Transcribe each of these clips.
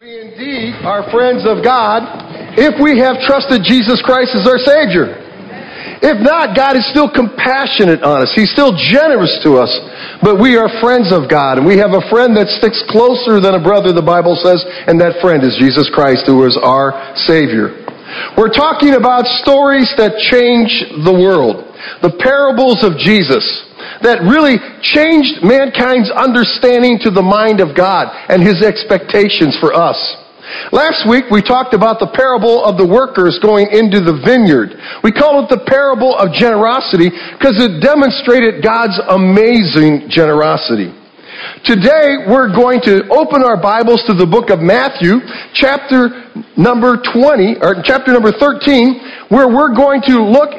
We indeed are friends of God if we have trusted Jesus Christ as our Savior. If not, God is still compassionate on us. He's still generous to us. But we are friends of God, and we have a friend that sticks closer than a brother, the Bible says, and that friend is Jesus Christ, who is our Savior. We're talking about stories that change the world. The parables of Jesus that really changed mankind's understanding to the mind of God and his expectations for us. Last week we talked about the parable of the workers going into the vineyard. We call it the parable of generosity because it demonstrated God's amazing generosity. Today we're going to open our Bibles to the book of Matthew, chapter number 20, or chapter number 13, where we're going to look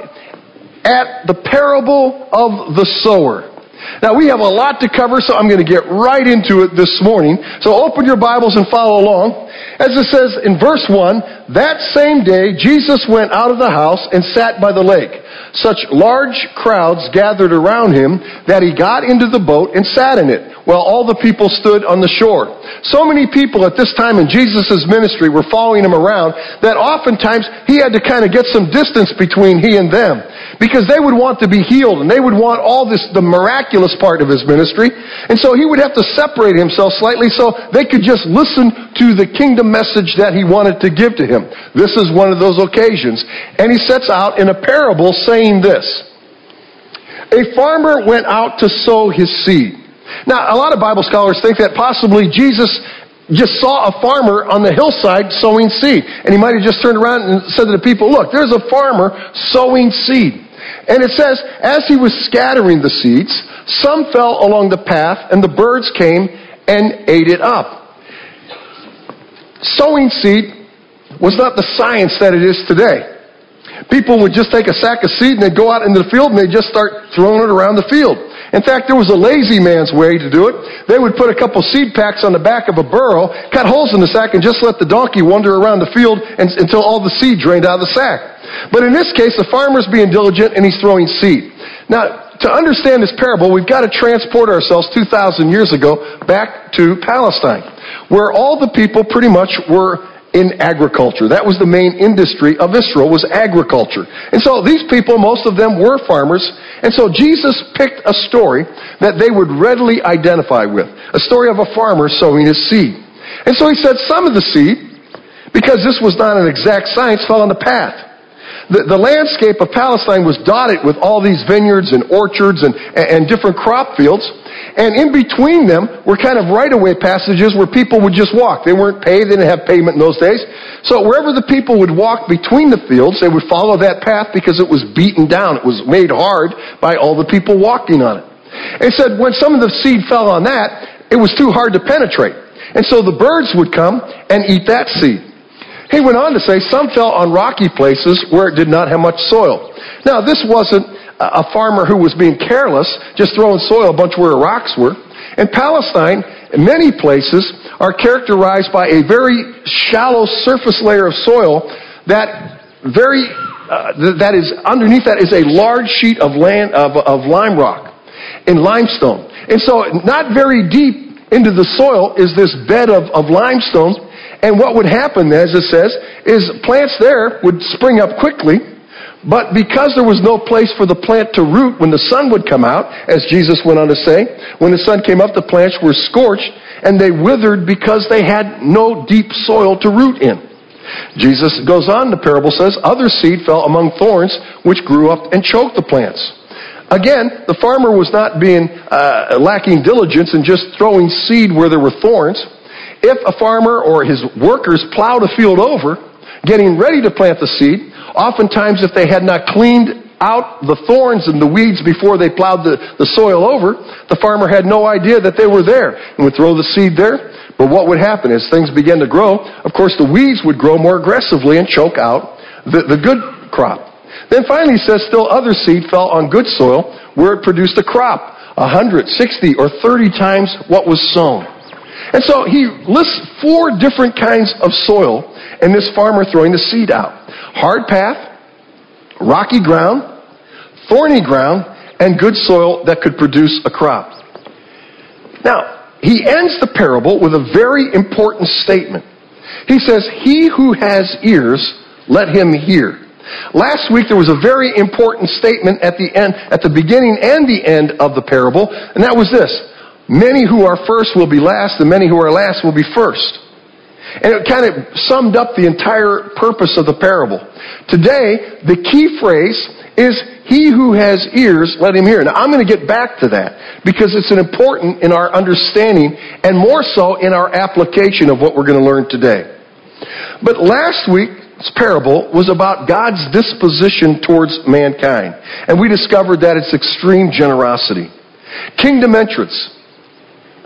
at the parable of the sower. Now we have a lot to cover, so I'm going to get right into it this morning. So open your Bibles and follow along. As it says in verse 1, that same day Jesus went out of the house and sat by the lake. Such large crowds gathered around him that he got into the boat and sat in it while all the people stood on the shore. So many people at this time in Jesus' ministry were following him around that oftentimes he had to kind of get some distance between he and them because they would want to be healed and they would want all this, the miraculous part of his ministry. And so he would have to separate himself slightly so they could just listen to the kingdom message that he wanted to give to him. This is one of those occasions. And he sets out in a parable saying this. A farmer went out to sow his seed. Now, a lot of Bible scholars think that possibly Jesus just saw a farmer on the hillside sowing seed. And he might have just turned around and said to the people, look, there's a farmer sowing seed. And it says, as he was scattering the seeds, some fell along the path and the birds came and ate it up. Sowing seed was not the science that it is today. People would just take a sack of seed and they'd go out into the field and they'd just start throwing it around the field. In fact, there was a lazy man's way to do it. They would put a couple seed packs on the back of a burro, cut holes in the sack, and just let the donkey wander around the field and, until all the seed drained out of the sack. But in this case, the farmer's being diligent and he's throwing seed. Now, to understand this parable, we've got to transport ourselves 2,000 years ago back to Palestine, where all the people pretty much were in agriculture. That was the main industry of Israel was agriculture. And so these people, most of them were farmers. And so Jesus picked a story that they would readily identify with. A story of a farmer sowing his seed. And so he said some of the seed, because this was not an exact science, fell on the path. The, the landscape of Palestine was dotted with all these vineyards and orchards and, and different crop fields. And in between them were kind of right-of-way passages where people would just walk. They weren't paved, they didn't have pavement in those days. So wherever the people would walk between the fields, they would follow that path because it was beaten down. It was made hard by all the people walking on it. It said when some of the seed fell on that, it was too hard to penetrate. And so the birds would come and eat that seed. He went on to say some fell on rocky places where it did not have much soil. Now this wasn't a farmer who was being careless, just throwing soil a bunch where rocks were. In Palestine, many places are characterized by a very shallow surface layer of soil that very uh, that is underneath that is a large sheet of land of, of lime rock in limestone, and so not very deep into the soil is this bed of, of limestone. And what would happen, as it says, is plants there would spring up quickly, but because there was no place for the plant to root when the sun would come out, as Jesus went on to say, when the sun came up, the plants were scorched and they withered because they had no deep soil to root in. Jesus goes on, the parable says, other seed fell among thorns which grew up and choked the plants. Again, the farmer was not being uh, lacking diligence in just throwing seed where there were thorns. If a farmer or his workers plowed a field over, getting ready to plant the seed, Oftentimes, if they had not cleaned out the thorns and the weeds before they plowed the, the soil over, the farmer had no idea that they were there and would throw the seed there. But what would happen as things began to grow? Of course, the weeds would grow more aggressively and choke out the, the good crop. Then finally, he says, still other seed fell on good soil where it produced a crop, a hundred, sixty, or thirty times what was sown. And so he lists four different kinds of soil and this farmer throwing the seed out hard path, rocky ground, thorny ground, and good soil that could produce a crop. Now, he ends the parable with a very important statement. He says, He who has ears, let him hear. Last week there was a very important statement at the end, at the beginning and the end of the parable, and that was this. Many who are first will be last, and many who are last will be first. And it kind of summed up the entire purpose of the parable. Today, the key phrase is, He who has ears, let him hear. Now, I'm going to get back to that because it's an important in our understanding and more so in our application of what we're going to learn today. But last week's parable was about God's disposition towards mankind. And we discovered that it's extreme generosity. Kingdom entrance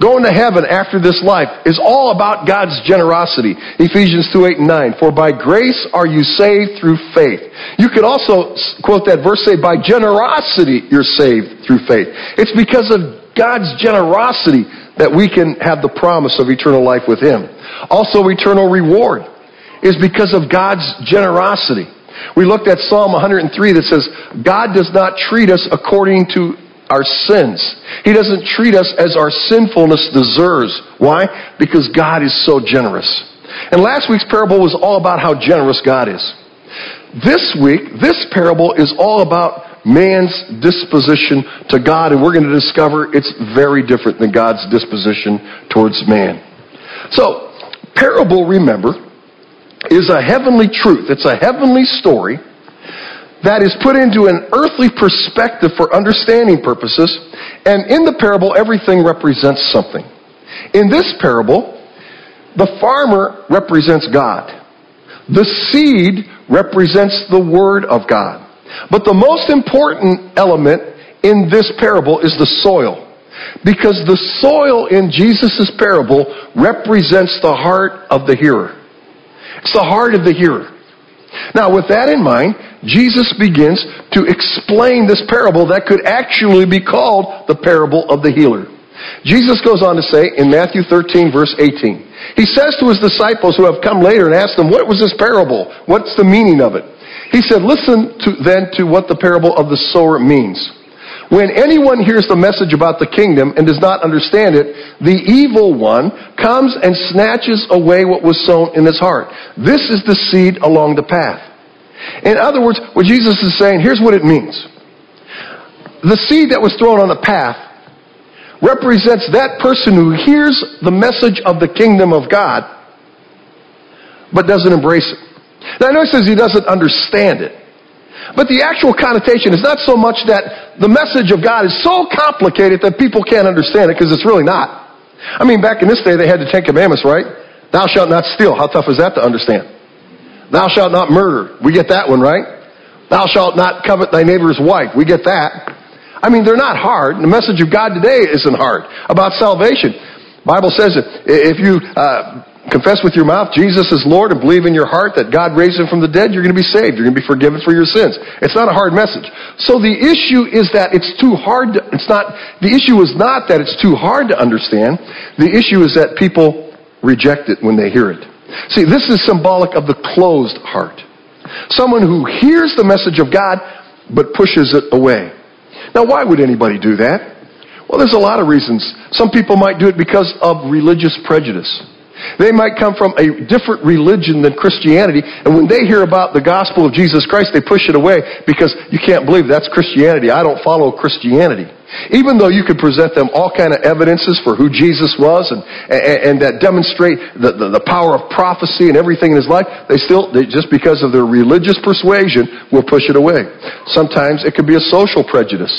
Going to heaven after this life is all about God's generosity. Ephesians 2, 8, and 9. For by grace are you saved through faith. You could also quote that verse, say, by generosity you're saved through faith. It's because of God's generosity that we can have the promise of eternal life with Him. Also, eternal reward is because of God's generosity. We looked at Psalm 103 that says, God does not treat us according to our sins. He doesn't treat us as our sinfulness deserves. Why? Because God is so generous. And last week's parable was all about how generous God is. This week, this parable is all about man's disposition to God, and we're going to discover it's very different than God's disposition towards man. So, parable, remember, is a heavenly truth. It's a heavenly story that is put into an earthly perspective for understanding purposes. And in the parable, everything represents something. In this parable, the farmer represents God. The seed represents the Word of God. But the most important element in this parable is the soil. Because the soil in Jesus' parable represents the heart of the hearer. It's the heart of the hearer. Now, with that in mind, Jesus begins to explain this parable that could actually be called the parable of the healer. Jesus goes on to say in Matthew 13, verse 18, He says to His disciples who have come later and asked them, What was this parable? What's the meaning of it? He said, Listen to, then to what the parable of the sower means. When anyone hears the message about the kingdom and does not understand it, the evil one comes and snatches away what was sown in his heart. This is the seed along the path. In other words, what Jesus is saying, here's what it means. The seed that was thrown on the path represents that person who hears the message of the kingdom of God, but doesn't embrace it. Now I know he says he doesn't understand it. But the actual connotation is not so much that the message of God is so complicated that people can't understand it because it's really not. I mean, back in this day, they had the Ten Commandments, right? Thou shalt not steal. How tough is that to understand? Thou shalt not murder. We get that one, right? Thou shalt not covet thy neighbor's wife. We get that. I mean, they're not hard. The message of God today isn't hard about salvation. Bible says that if you uh, confess with your mouth Jesus is Lord and believe in your heart that God raised him from the dead, you're going to be saved. You're going to be forgiven for your sins. It's not a hard message. So the issue is that it's too hard to, it's not, the issue is not that it's too hard to understand. The issue is that people reject it when they hear it. See, this is symbolic of the closed heart. Someone who hears the message of God but pushes it away. Now, why would anybody do that? Well, there's a lot of reasons. Some people might do it because of religious prejudice. They might come from a different religion than Christianity, and when they hear about the gospel of Jesus Christ, they push it away because you can't believe that's Christianity. I don't follow Christianity. Even though you could present them all kind of evidences for who Jesus was and, and, and that demonstrate the, the, the, power of prophecy and everything in his life, they still, they, just because of their religious persuasion, will push it away. Sometimes it could be a social prejudice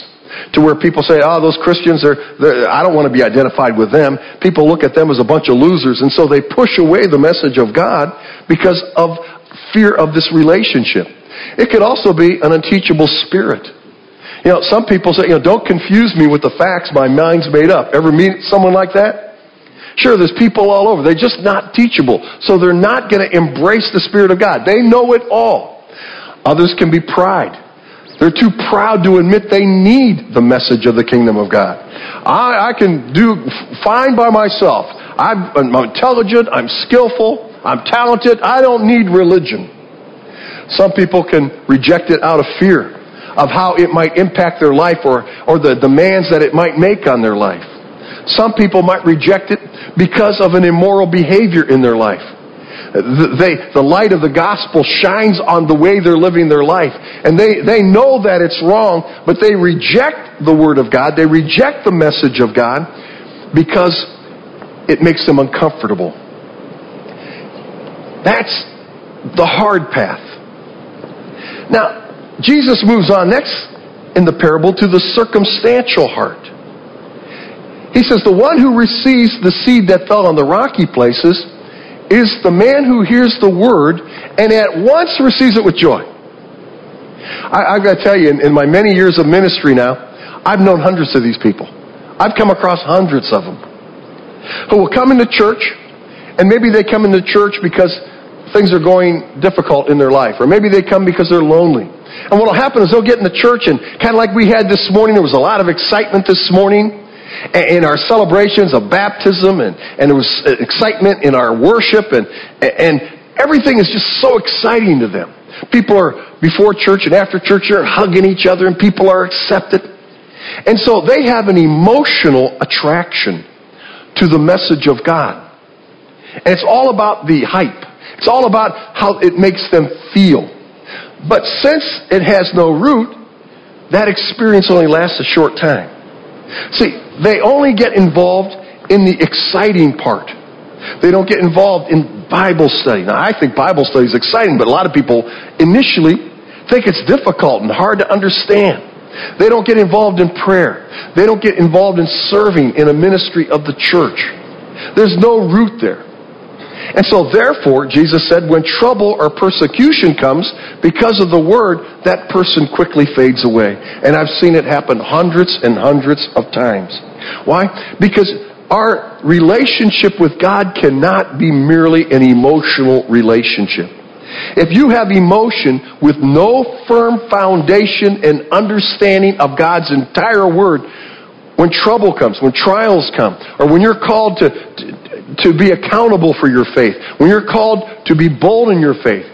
to where people say, oh, those Christians are, I don't want to be identified with them. People look at them as a bunch of losers, and so they push away the message of God because of fear of this relationship. It could also be an unteachable spirit. You know, some people say, you know, don't confuse me with the facts my mind's made up. Ever meet someone like that? Sure, there's people all over. They're just not teachable. So they're not going to embrace the Spirit of God. They know it all. Others can be pride. They're too proud to admit they need the message of the kingdom of God. I, I can do fine by myself. I'm, I'm intelligent. I'm skillful. I'm talented. I don't need religion. Some people can reject it out of fear of how it might impact their life or, or the demands that it might make on their life. Some people might reject it because of an immoral behavior in their life. They, the light of the gospel shines on the way they're living their life. And they, they know that it's wrong, but they reject the Word of God. They reject the message of God because it makes them uncomfortable. That's the hard path. Now, Jesus moves on next in the parable to the circumstantial heart. He says, The one who receives the seed that fell on the rocky places is the man who hears the word and at once receives it with joy. I, have got to tell you, in, in my many years of ministry now, I've known hundreds of these people. I've come across hundreds of them who will come into church, and maybe they come into church because things are going difficult in their life, or maybe they come because they're lonely. And what will happen is they'll get in the church, and kind of like we had this morning, there was a lot of excitement this morning in our celebrations of baptism and, and there was uh, excitement in our worship and, and everything is just so exciting to them. People are before church and after church are hugging each other and people are accepted. And so they have an emotional attraction to the message of God. And it's all about the hype. It's all about how it makes them feel. But since it has no root, that experience only lasts a short time. See, they only get involved in the exciting part. They don't get involved in Bible study. Now, I think Bible study is exciting, but a lot of people initially think it's difficult and hard to understand. They don't get involved in prayer. They don't get involved in serving in a ministry of the church. There's no root there. And so, therefore, Jesus said, when trouble or persecution comes because of the word, that person quickly fades away. And I've seen it happen hundreds and hundreds of times. Why? Because our relationship with God cannot be merely an emotional relationship. If you have emotion with no firm foundation and understanding of God's entire word, when trouble comes, when trials come, or when you're called to, to to be accountable for your faith, when you're called to be bold in your faith,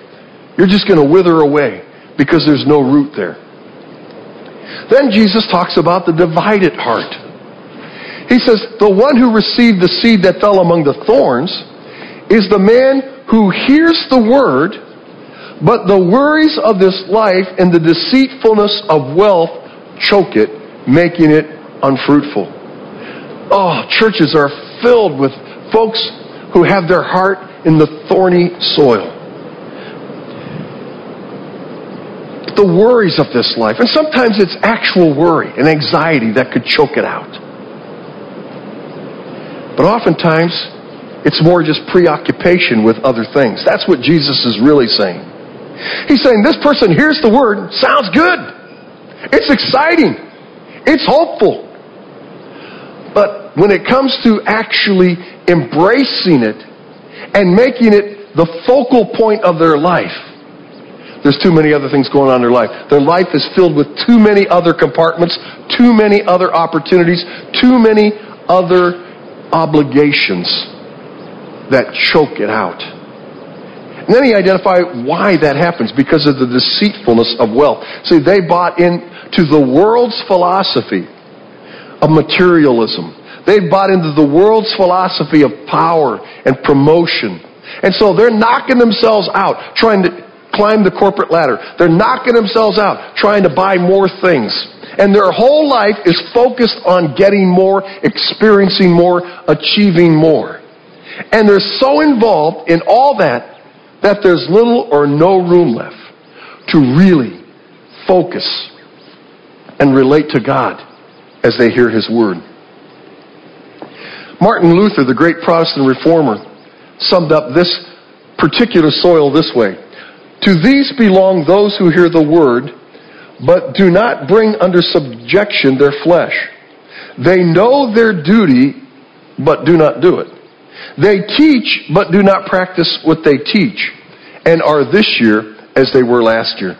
you're just going to wither away because there's no root there. Then Jesus talks about the divided heart. He says, The one who received the seed that fell among the thorns is the man who hears the word, but the worries of this life and the deceitfulness of wealth choke it, making it unfruitful. Oh, churches are filled with folks who have their heart in the thorny soil. The worries of this life, and sometimes it's actual worry and anxiety that could choke it out. But oftentimes, it's more just preoccupation with other things. That's what Jesus is really saying. He's saying this person hears the word, sounds good. It's exciting. It's hopeful. But when it comes to actually embracing it and making it the focal point of their life, there's too many other things going on in their life. Their life is filled with too many other compartments, too many other opportunities, too many other obligations that choke it out. And then he identified why that happens because of the deceitfulness of wealth. See, they bought into the world's philosophy of materialism They've bought into the world's philosophy of power and promotion. And so they're knocking themselves out, trying to climb the corporate ladder. They're knocking themselves out, trying to buy more things. And their whole life is focused on getting more, experiencing more, achieving more. And they're so involved in all that that there's little or no room left to really focus and relate to God as they hear His Word. Martin Luther, the great Protestant reformer, summed up this particular soil this way To these belong those who hear the word, but do not bring under subjection their flesh. They know their duty, but do not do it. They teach, but do not practice what they teach, and are this year as they were last year.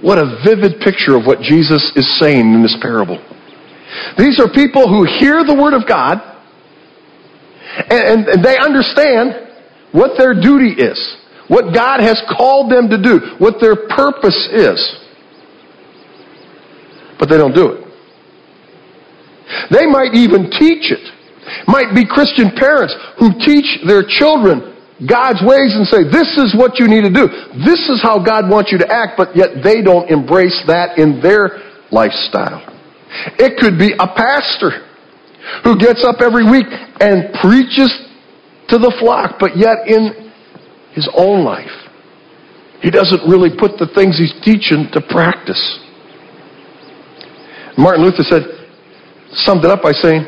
What a vivid picture of what Jesus is saying in this parable. These are people who hear the Word of God, and, and, they understand what their duty is, what God has called them to do, what their purpose is. But they don't do it. They might even teach it. Might be Christian parents who teach their children God's ways and say, this is what you need to do. This is how God wants you to act, but yet they don't embrace that in their lifestyle. It could be a pastor who gets up every week and preaches to the flock, but yet in his own life, he doesn't really put the things he's teaching to practice. Martin Luther said, summed it up by saying,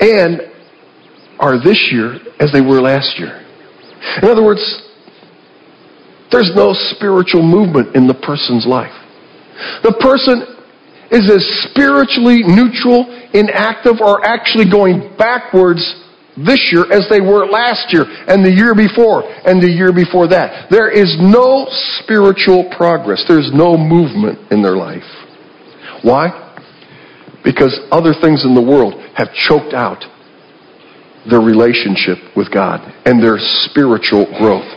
and are this year as they were last year. In other words, there's no spiritual movement in the person's life. The person is as spiritually neutral, inactive, or actually going backwards this year as they were last year and the year before and the year before that. There is no spiritual progress. There's no movement in their life. Why? Because other things in the world have choked out their relationship with God and their spiritual growth.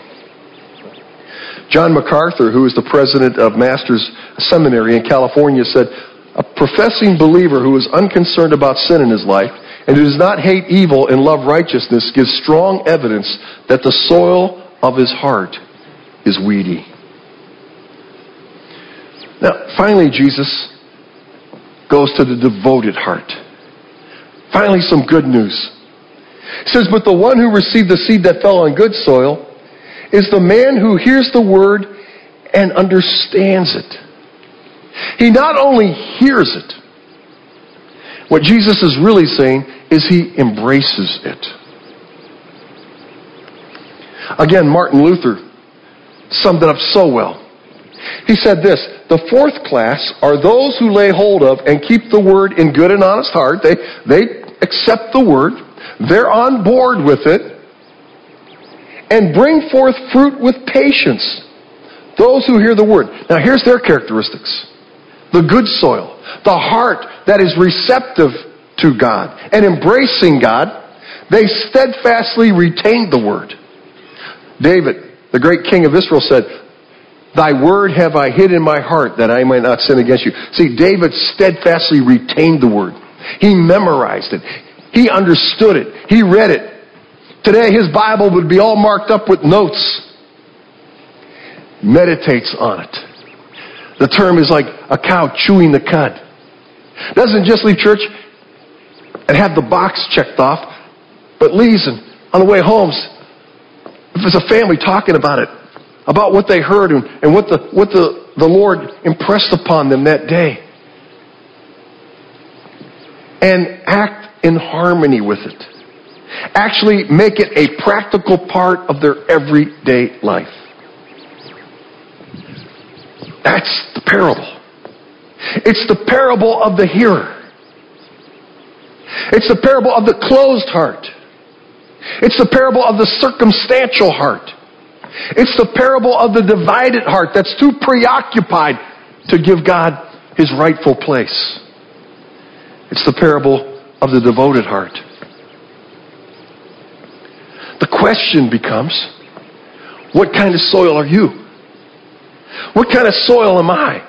John MacArthur, who is the president of Master's Seminary in California, said, A professing believer who is unconcerned about sin in his life and who does not hate evil and love righteousness gives strong evidence that the soil of his heart is weedy. Now, finally, Jesus goes to the devoted heart. Finally, some good news. Says, But the one who received the seed that fell on good soil is the man who hears the word and understands it. He not only hears it, what Jesus is really saying is he embraces it. Again, Martin Luther summed it up so well. He said this The fourth class are those who lay hold of and keep the word in good and honest heart. They, they accept the word, they're on board with it, and bring forth fruit with patience. Those who hear the word. Now, here's their characteristics the good soil, the heart that is receptive to God and embracing God. They steadfastly retained the word. David, the great king of Israel, said, Thy word have I hid in my heart that I might not sin against you. See, David steadfastly retained the word. He memorized it. He understood it. He read it. Today, his Bible would be all marked up with notes. Meditates on it. The term is like a cow chewing the cud. Doesn't just leave church and have the box checked off, but leaves and on the way home, if there's a family talking about it, about what they heard and, and what, the, what the, the Lord impressed upon them that day and act in harmony with it. Actually, make it a practical part of their everyday life. That's the parable. It's the parable of the hearer. It's the parable of the closed heart. It's the parable of the circumstantial heart. It's the parable of the divided heart that's too preoccupied to give God his rightful place. It's the parable of the devoted heart. The question becomes what kind of soil are you? What kind of soil am I?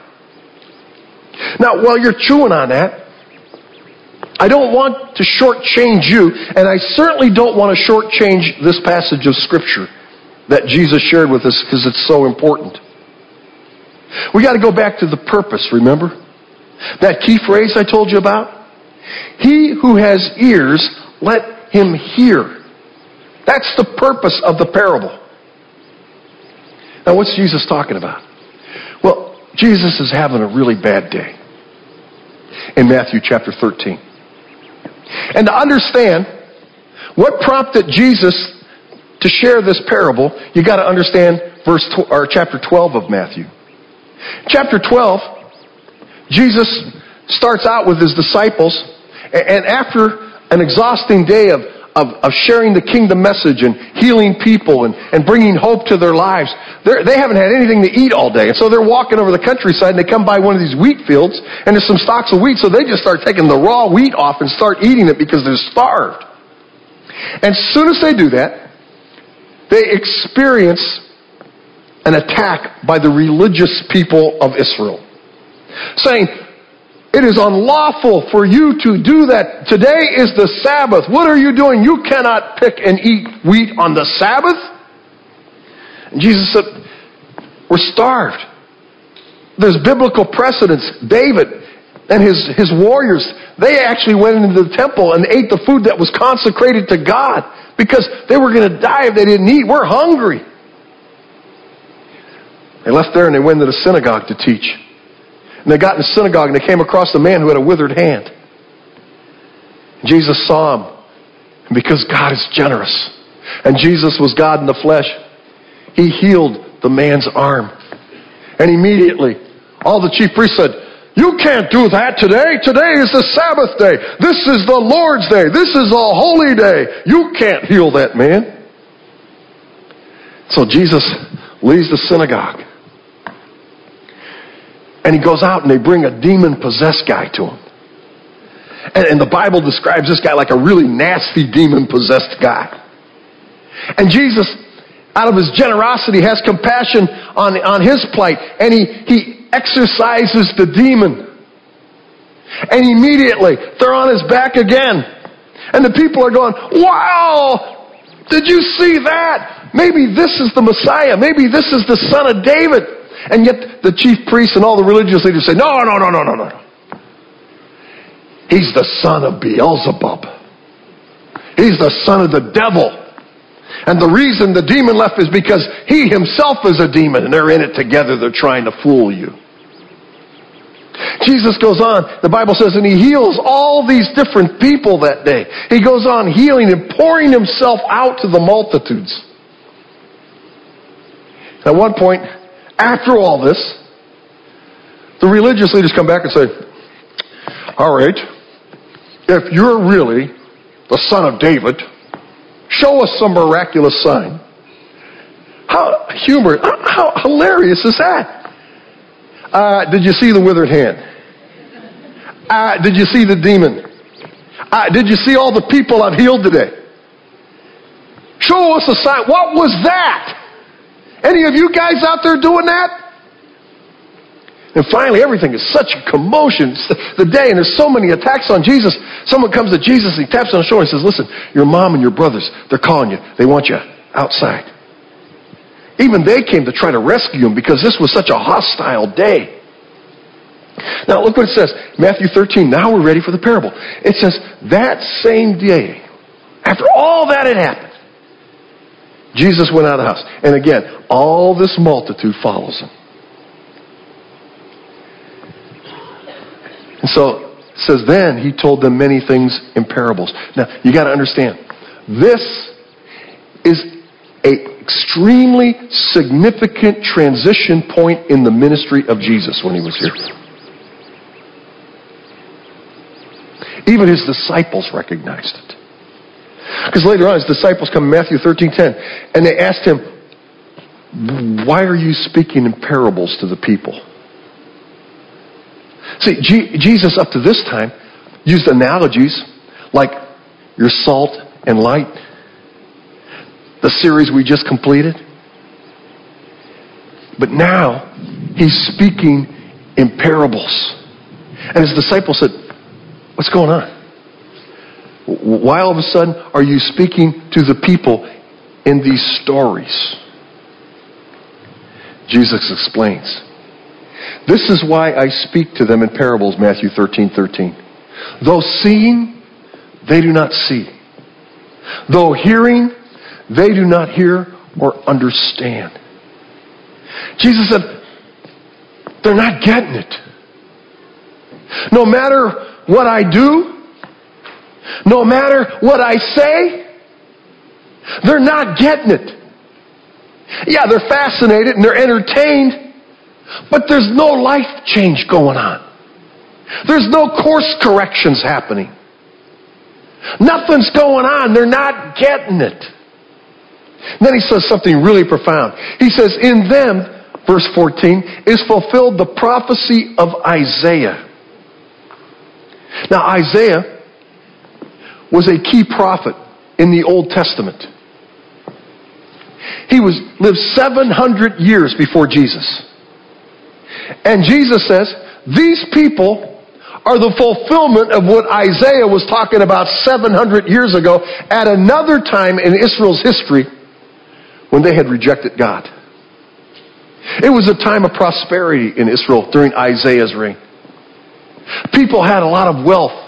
Now, while you're chewing on that, I don't want to shortchange you, and I certainly don't want to shortchange this passage of Scripture that Jesus shared with us because it's so important. We got to go back to the purpose, remember? That key phrase I told you about? He who has ears, let him hear. That's the purpose of the parable. Now, what's Jesus talking about? Well, Jesus is having a really bad day in Matthew chapter 13. And to understand what prompted Jesus to share this parable, you got to understand verse tw- or chapter 12 of Matthew. Chapter 12, Jesus starts out with his disciples and after an exhausting day of, of, of sharing the kingdom message and healing people and, and bringing hope to their lives, they haven't had anything to eat all day. And so they're walking over the countryside and they come by one of these wheat fields and there's some stalks of wheat. So they just start taking the raw wheat off and start eating it because they're starved. And as soon as they do that, they experience an attack by the religious people of Israel, saying, It is unlawful for you to do that. Today is the Sabbath. What are you doing? You cannot pick and eat wheat on the Sabbath. And Jesus said, We're starved. There's biblical precedence. David and his, his warriors, they actually went into the temple and ate the food that was consecrated to God because they were going to die if they didn't eat. We're hungry. They left there and they went to the synagogue to teach. And they got in the synagogue and they came across a man who had a withered hand. Jesus saw him. And because God is generous, and Jesus was God in the flesh, he healed the man's arm. And immediately, all the chief priests said, You can't do that today. Today is the Sabbath day. This is the Lord's day. This is a holy day. You can't heal that man. So Jesus leaves the synagogue. And he goes out and they bring a demon possessed guy to him. And, and the Bible describes this guy like a really nasty demon possessed guy. And Jesus, out of his generosity, has compassion on, on his plight and he, he exorcises the demon. And immediately they're on his back again. And the people are going, Wow! Did you see that? Maybe this is the Messiah. Maybe this is the son of David. And yet the chief priests and all the religious leaders say, no, no, no, no, no, no. He's the son of Beelzebub. He's the son of the devil. And the reason the demon left is because he himself is a demon and they're in it together. They're trying to fool you. Jesus goes on, the Bible says, and he heals all these different people that day. He goes on healing and pouring himself out to the multitudes. At one point, after all this, the religious leaders come back and say, All right, if you're really the son of David, show us some miraculous sign. How humor, how hilarious is that? Uh, did you see the withered hand? Uh, did you see the demon? Uh, did you see all the people I've healed today? Show us a sign. What was that? Any of you guys out there doing that? And finally, everything is such a commotion. It's the, day, and there's so many attacks on Jesus. Someone comes to Jesus and he taps on the shoulder and says, Listen, your mom and your brothers, they're calling you. They want you outside. Even they came to try to rescue him because this was such a hostile day. Now, look what it says. Matthew 13. Now we're ready for the parable. It says, That same day, after all that had happened, Jesus went out of the house. And again, all this multitude follows him. And so it says, then he told them many things in parables. Now, you got to understand, this is a extremely significant transition point in the ministry of Jesus when he was here. Even his disciples recognized it. Because later on, his disciples come Matthew 13 10, and they asked him, Why are you speaking in parables to the people? See, G- Jesus, up to this time, used analogies like your salt and light, the series we just completed. But now, he's speaking in parables. And his disciples said, What's going on? Why all of a sudden are you speaking to the people in these stories? Jesus explains. This is why I speak to them in parables, Matthew 13, 13. Though seeing, they do not see. Though hearing, they do not hear or understand. Jesus said, they're not getting it. No matter what I do, no matter what I say, they're not getting it. Yeah, they're fascinated and they're entertained, but there's no life change going on. There's no course corrections happening. Nothing's going on. They're not getting it. And then he says something really profound. He says, In them, verse 14, is fulfilled the prophecy of Isaiah. Now, Isaiah was a key prophet in the Old Testament. He was lived 700 years before Jesus. And Jesus says, these people are the fulfillment of what Isaiah was talking about 700 years ago at another time in Israel's history when they had rejected God. It was a time of prosperity in Israel during Isaiah's reign. People had a lot of wealth.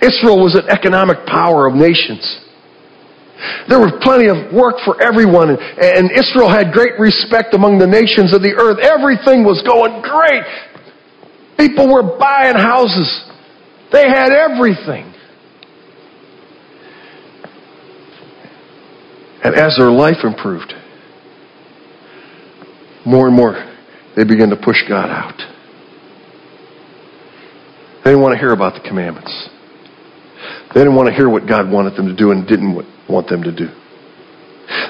Israel was an economic power of nations. There was plenty of work for everyone, and Israel had great respect among the nations of the earth. Everything was going great. People were buying houses. They had everything. And as their life improved, more and more they began to push God out. They didn't want to hear about the commandments. They didn't want to hear what God wanted them to do and didn't want them to do.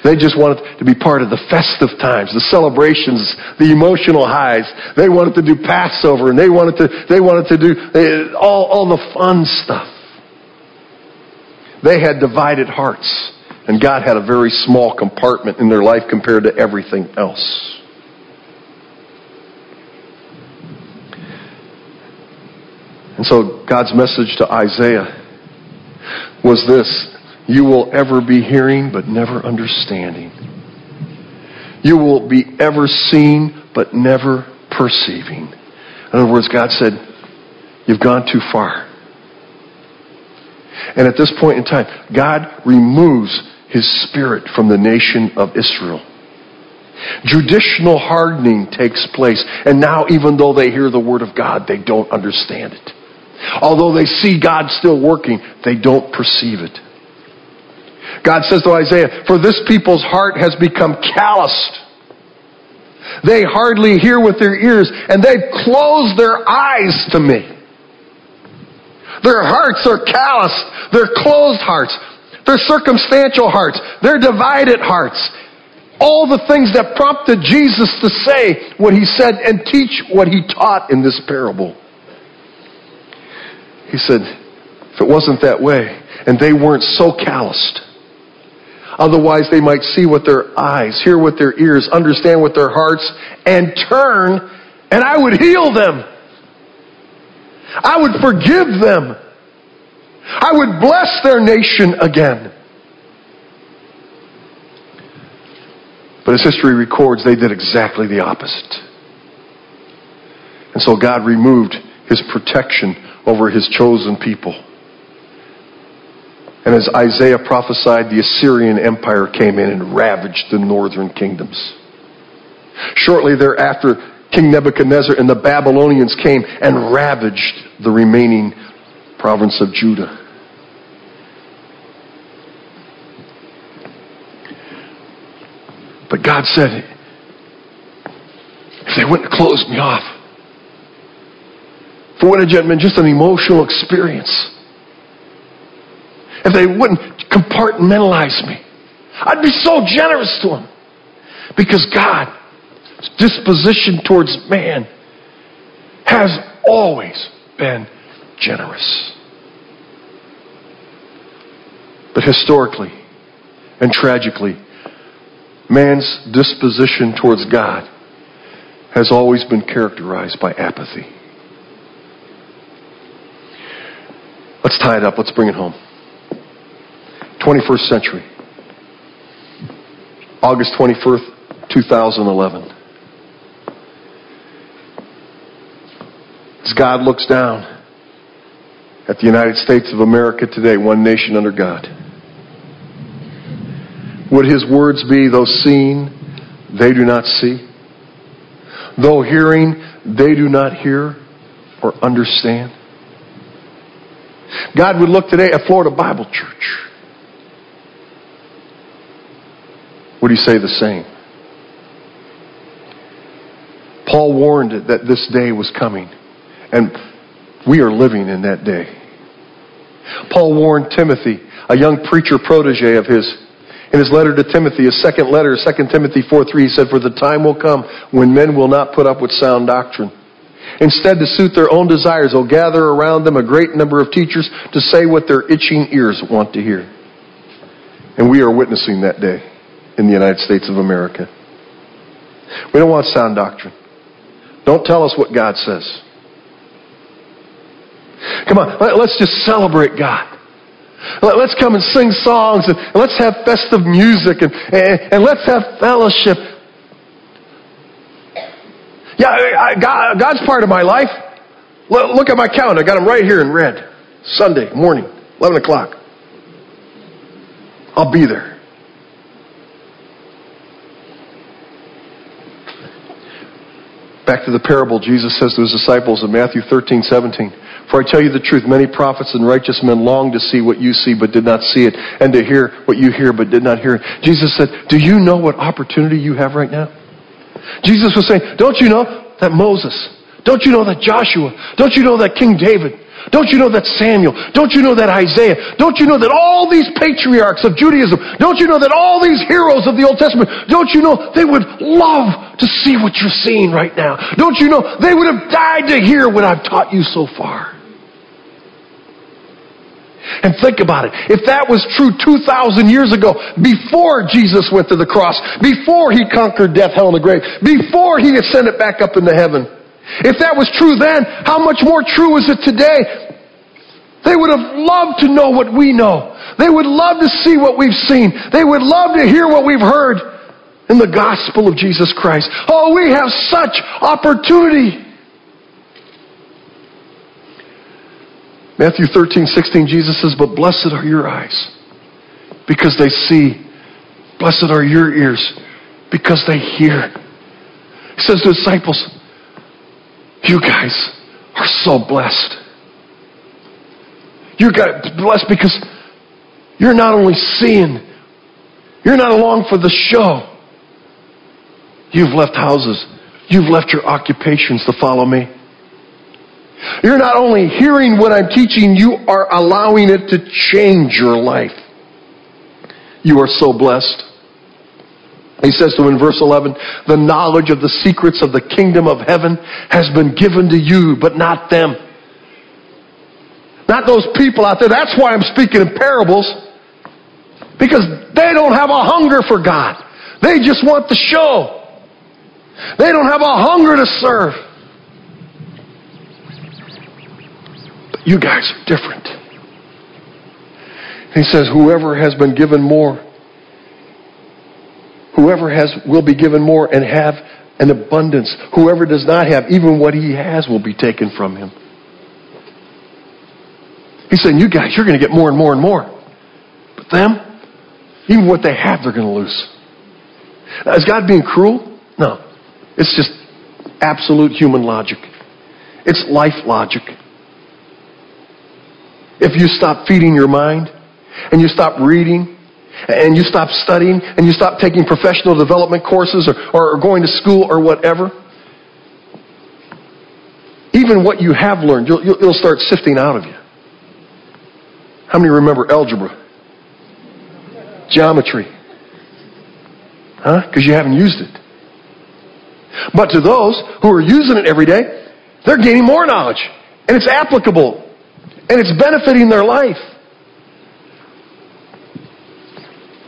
They just wanted to be part of the festive times, the celebrations, the emotional highs. They wanted to do Passover and they wanted to, they wanted to do all, all the fun stuff. They had divided hearts and God had a very small compartment in their life compared to everything else. And so God's message to Isaiah was this You will ever be hearing, but never understanding. You will be ever seeing, but never perceiving. In other words, God said, You've gone too far. And at this point in time, God removes his spirit from the nation of Israel. Judicial hardening takes place, and now even though they hear the word of God, they don't understand it. Although they see God still working, they don't perceive it. God says to Isaiah, For this people's heart has become calloused. They hardly hear with their ears, and they've closed their eyes to me. Their hearts are calloused. They're closed hearts. They're circumstantial hearts. They're divided hearts. All the things that prompted Jesus to say what he said and teach what he taught in this parable. He said, if it wasn't that way, and they weren't so calloused, otherwise they might see with their eyes, hear with their ears, understand with their hearts, and turn, and I would heal them. I would forgive them. I would bless their nation again. But as history records, they did exactly the opposite. And so God removed his protection over his chosen people. And as Isaiah prophesied, the Assyrian Empire came in and ravaged the northern kingdoms. Shortly thereafter, King Nebuchadnezzar and the Babylonians came and ravaged the remaining province of Judah. But God said, if they wouldn't close me off, for what had been just an emotional experience. If they wouldn't compartmentalize me, I'd be so generous to them. Because God's disposition towards man has always been generous. But historically and tragically, man's disposition towards God has always been characterized by apathy. Let's tie it up. Let's bring it home. 21st century. August 21st, 2011. As God looks down at the United States of America today, one nation under God, would his words be, though seen, they do not see? Though hearing, they do not hear or understand? God would look today at Florida Bible Church. Would he say the same? Paul warned that this day was coming, and we are living in that day. Paul warned Timothy, a young preacher protege of his, in his letter to Timothy, his second letter, 2 Timothy 4 3, he said, For the time will come when men will not put up with sound doctrine Instead, to suit their own desires, they'll gather around them a great number of teachers to say what their itching ears want to hear. And we are witnessing that day in the United States of America. We don't want sound doctrine. Don't tell us what God says. Come on, let, us just celebrate God. Let, us come and sing songs and, and let's have festive music and, and, and let's have fellowship. Yeah, I, God, God's part of my life. Look at my calendar. I got them right here in red. Sunday morning, 11 o'clock. I'll be there. Back to the parable, Jesus says to his disciples in Matthew 13, 17. For I tell you the truth, many prophets and righteous men long to see what you see, but did not see it, and to hear what you hear, but did not hear it. Jesus said, Do you know what opportunity you have right now? Jesus was saying, Don't you know that Moses, don't you know that Joshua, don't you know that King David, don't you know that Samuel? Don't you know that Isaiah? Don't you know that all these patriarchs of Judaism, don't you know that all these heroes of the Old Testament, don't you know they would love to see what you're seeing right now? Don't you know they would have died to hear what I've taught you so far? And think about it. If that was true 2,000 years ago, before Jesus went to the cross, before he conquered death, hell, and the grave, before he ascended back up into heaven, if that was true then, how much more true is it today? They would have loved to know what we know. They would love to see what we've seen. They would love to hear what we've heard in the gospel of Jesus Christ. Oh, we have such opportunity. Matthew 13, 16, Jesus says, But blessed are your eyes because they see. Blessed are your ears because they hear. He says to disciples, you guys are so blessed. You're blessed because you're not only seeing, you're not along for the show. You've left houses. You've left your occupations to follow me. You're not only hearing what I'm teaching, you are allowing it to change your life. You are so blessed. He says to him in verse 11, the knowledge of the secrets of the kingdom of heaven has been given to you, but not them. Not those people out there. That's why I'm speaking in parables. Because they don't have a hunger for God. They just want the show. They don't have a hunger to serve. But you guys are different. He says, whoever has been given more Whoever has will be given more and have an abundance. Whoever does not have, even what he has will be taken from him. He's saying, You guys, you're going to get more and more and more. But them, even what they have, they're going to lose. Now, is God being cruel? No. It's just absolute human logic. It's life logic. If you stop feeding your mind and you stop reading and you stop studying and you stop taking professional development courses or, or going to school or whatever, even what you have learned, you'll, you'll, it'll start sifting out of you. How many remember algebra? Geometry? Huh? Because you haven't used it. But to those who are using it every day, they're gaining more knowledge. And it's applicable. And it's benefiting their life.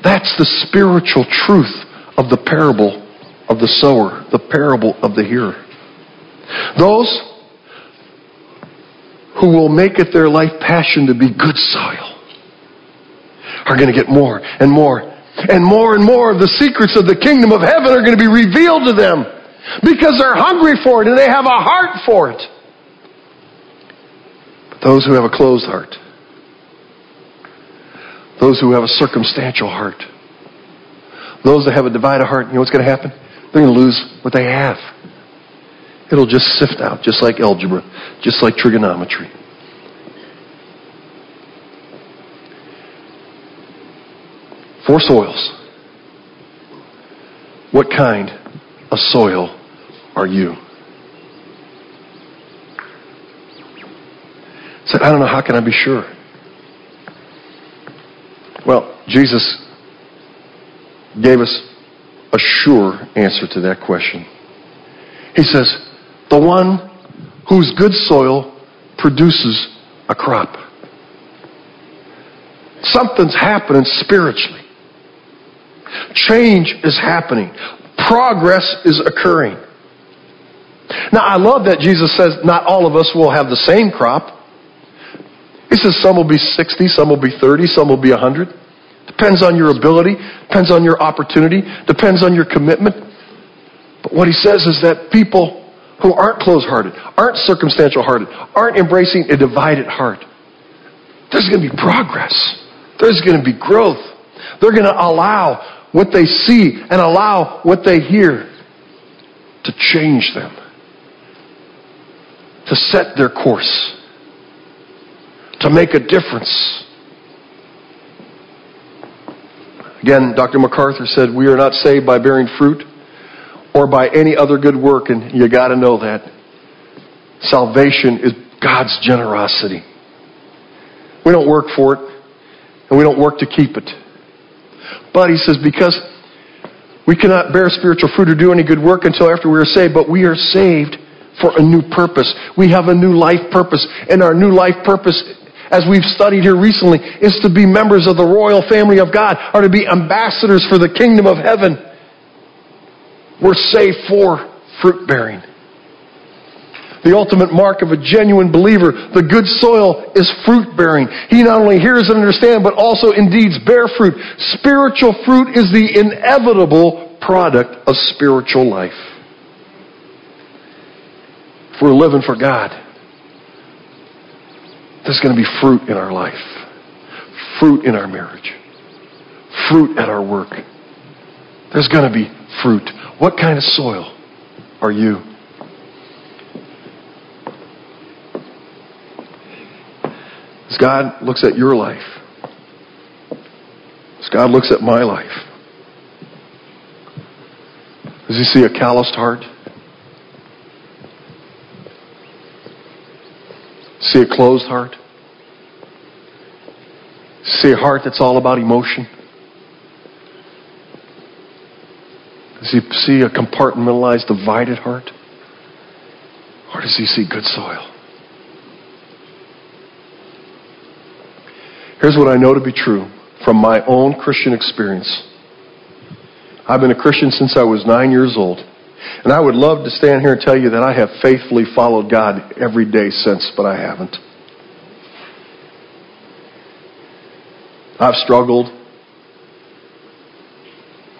That's the spiritual truth of the parable of the sower, the parable of the hearer. Those who will make it their life passion to be good soil are going to get more and more and more and more of the secrets of the kingdom of heaven are going to be revealed to them because they're hungry for it and they have a heart for it. Those who have a closed heart, those who have a circumstantial heart. Those that have a divided heart, you know what's going to happen? They're going to lose what they have. It'll just sift out, just like algebra, just like trigonometry. Four soils. What kind of soil are you? Said, I don't know, how can I be sure? Well, Jesus gave us a sure answer to that question. He says, the one whose good soil produces a crop. Something's happening spiritually. Change is happening. Progress is occurring. Now, I love that Jesus says not all of us will have the same crop. He says some will be 60, some will be 30, some will be 100. Depends on your ability, depends on your opportunity, depends on your commitment. But what he says is that people who aren't closed hearted, aren't circumstantial hearted, aren't embracing a divided heart, there's going to be progress. There's going to be growth. They're going to allow what they see and allow what they hear to change them, to set their course, to make a difference. Again, Dr. MacArthur said, We are not saved by bearing fruit or by any other good work, and you got to know that. Salvation is God's generosity. We don't work for it, and we don't work to keep it. But he says, because we cannot bear spiritual fruit or do any good work until after we are saved, but we are saved for a new purpose. We have a new life purpose, and our new life purpose as we've studied here recently, is to be members of the royal family of God, or to be ambassadors for the kingdom of heaven. We're saved for fruit bearing. The ultimate mark of a genuine believer, the good soil, is fruit bearing. He not only hears and understands, but also indeed bear fruit. Spiritual fruit is the inevitable product of spiritual life. If we're living for God, there's going to be fruit in our life, fruit in our marriage, fruit at our work. There's going to be fruit. What kind of soil are you? As God looks at your life, as God looks at my life, does he see a calloused heart? See a closed heart? See a heart that's all about emotion? Does he see a compartmentalized, divided heart? Or does he see good soil? Here's what I know to be true from my own Christian experience. I've been a Christian since I was nine years old. And I would love to stand here and tell you that I have faithfully followed God every day since, but I haven't. I've struggled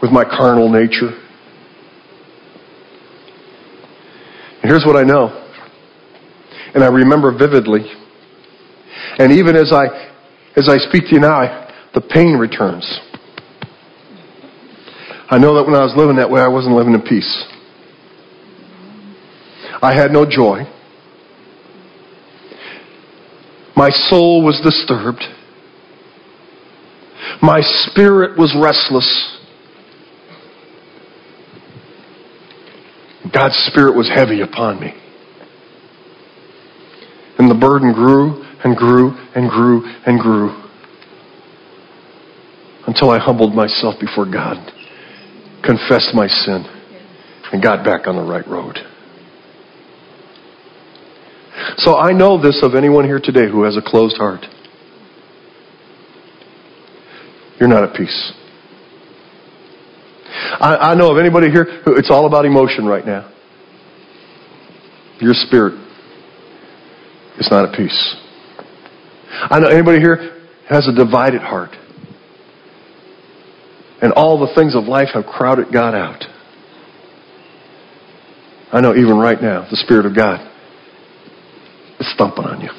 with my carnal nature. And here's what I know. And I remember vividly. And even as I as I speak to you now, I, the pain returns. I know that when I was living that way, I wasn't living in peace. I had no joy. My soul was disturbed. My spirit was restless. God's Spirit was heavy upon me. And the burden grew and grew and grew and grew until I humbled myself before God, confessed my sin, and got back on the right road. So I know this of anyone here today who has a closed heart. You're not at peace. I, I know of anybody here who it's all about emotion right now. Your spirit is not at peace. I know anybody here has a divided heart. And all the things of life have crowded God out. I know even right now, the Spirit of God is thumping on you.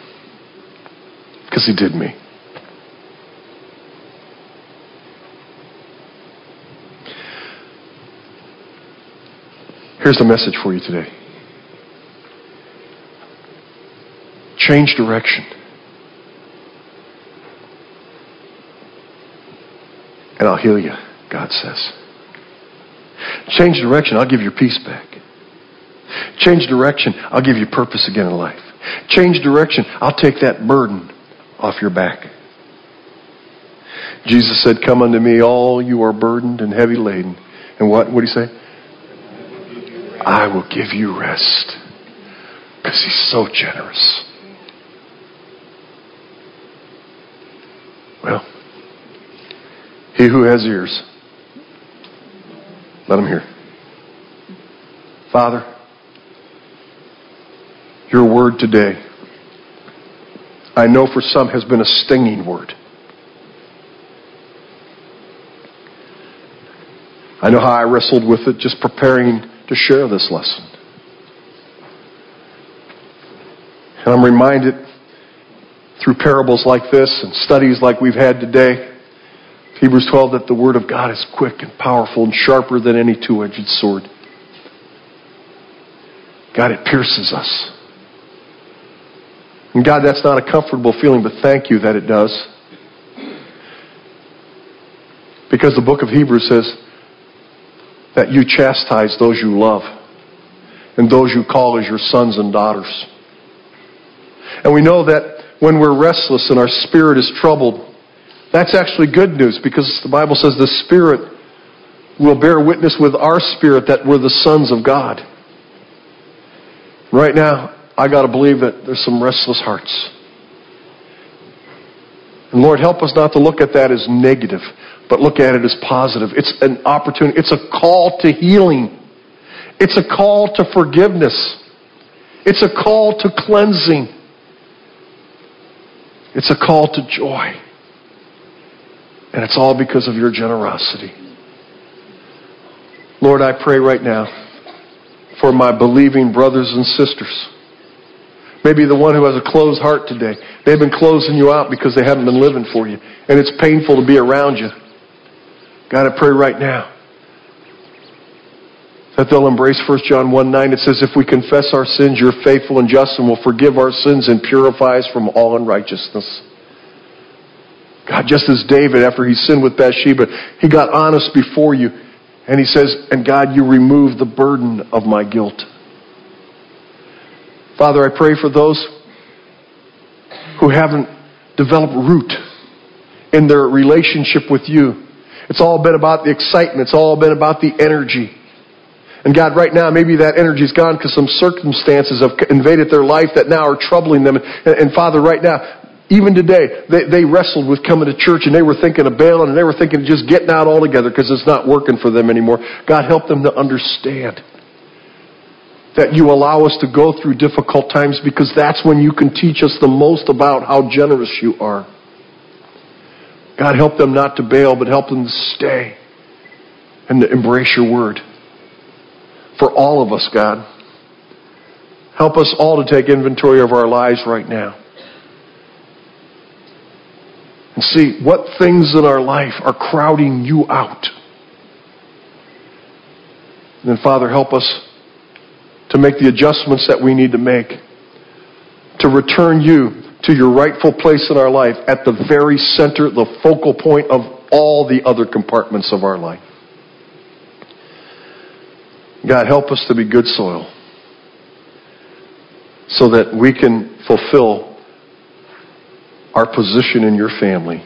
Because He did me. Here's the message for you today change direction. And I'll heal you, God says. Change direction, I'll give your peace back. Change direction, I'll give you purpose again in life. Change direction, I'll take that burden off your back. Jesus said, Come unto me, all you are burdened and heavy laden. And what? What did he say? I will give you rest. Because he's so generous. Well, he who has ears, let him hear. Father, your word today, I know for some has been a stinging word. I know how I wrestled with it just preparing to share this lesson. And I'm reminded through parables like this and studies like we've had today, Hebrews 12, that the Word of God is quick and powerful and sharper than any two edged sword. God, it pierces us. And God, that's not a comfortable feeling, but thank you that it does. Because the book of Hebrews says that you chastise those you love and those you call as your sons and daughters. And we know that when we're restless and our spirit is troubled, that's actually good news because the Bible says the Spirit will bear witness with our spirit that we're the sons of God. Right now, I got to believe that there's some restless hearts. And Lord, help us not to look at that as negative, but look at it as positive. It's an opportunity, it's a call to healing, it's a call to forgiveness, it's a call to cleansing, it's a call to joy. And it's all because of your generosity. Lord, I pray right now for my believing brothers and sisters. Maybe the one who has a closed heart today. They've been closing you out because they haven't been living for you. And it's painful to be around you. God, I pray right now that they'll embrace 1 John 1 9. It says, If we confess our sins, you're faithful and just and will forgive our sins and purify us from all unrighteousness. God, just as David, after he sinned with Bathsheba, he got honest before you. And he says, And God, you remove the burden of my guilt. Father, I pray for those who haven't developed root in their relationship with you. It's all been about the excitement. It's all been about the energy. And God, right now, maybe that energy's gone because some circumstances have invaded their life that now are troubling them. And, and Father, right now, even today, they, they wrestled with coming to church and they were thinking of bailing and they were thinking of just getting out altogether because it's not working for them anymore. God, help them to understand that you allow us to go through difficult times because that's when you can teach us the most about how generous you are. God, help them not to bail, but help them to stay and to embrace your word. For all of us, God. Help us all to take inventory of our lives right now and see what things in our life are crowding you out. And then, Father, help us to make the adjustments that we need to make to return you to your rightful place in our life at the very center, the focal point of all the other compartments of our life. God, help us to be good soil so that we can fulfill our position in your family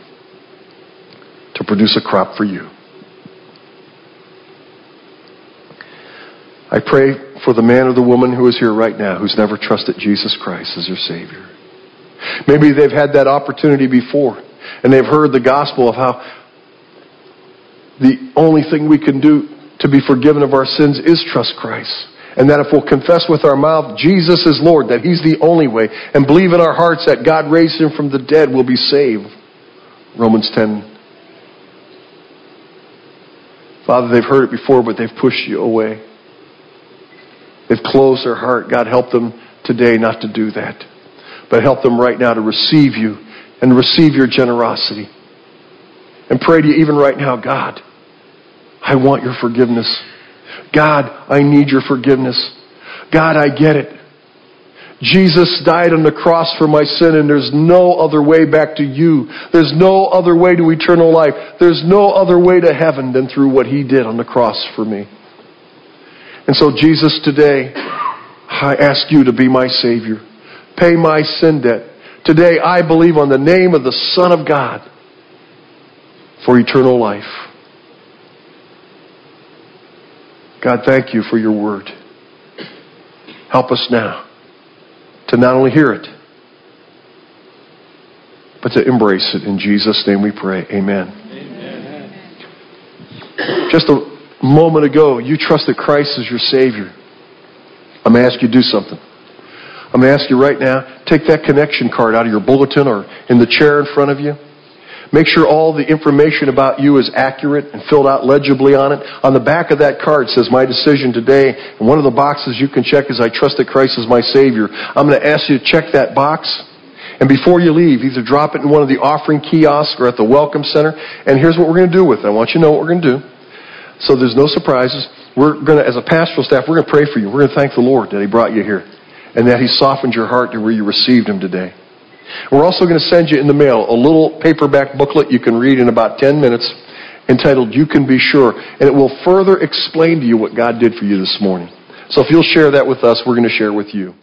to produce a crop for you. I pray for the man or the woman who is here right now who's never trusted Jesus Christ as their Savior. Maybe they've had that opportunity before and they've heard the gospel of how the only thing we can do to be forgiven of our sins is trust Christ. And that if we'll confess with our mouth Jesus is Lord, that He's the only way, and believe in our hearts that God raised Him from the dead, we'll be saved. Romans 10. Father, they've heard it before, but they've pushed you away. They've closed their heart. God, help them today not to do that. But help them right now to receive you and receive your generosity. And pray to you even right now, God, I want your forgiveness. God, I need your forgiveness. God, I get it. Jesus died on the cross for my sin, and there's no other way back to you. There's no other way to eternal life. There's no other way to heaven than through what He did on the cross for me. And so, Jesus, today, I ask you to be my Savior. Pay my sin debt. Today, I believe on the name of the Son of God for eternal life. God, thank you for your word. Help us now to not only hear it, but to embrace it. In Jesus' name we pray. Amen. Amen. Just moment ago, you trusted Christ as your Savior. I'm going to ask you to do something. I'm going to ask you right now, take that connection card out of your bulletin or in the chair in front of you. Make sure all the information about you is accurate and filled out legibly on it. On the back of that card says, My decision today. And one of the boxes you can check is, I trust that Christ is my Savior. I'm going to ask you to check that box. And before you leave, either drop it in one of the offering kiosks or at the Welcome Center. And here's what we're going to do with it. I want you to know what we're going to do. So there's no surprises. We're going to, as a pastoral staff, we're going to pray for you. We're going to thank the Lord that He brought you here and that He softened your heart to where you received Him today. We're also going to send you in the mail a little paperback booklet you can read in about 10 minutes entitled You Can Be Sure, and it will further explain to you what God did for you this morning. So if you'll share that with us, we're going to share with you.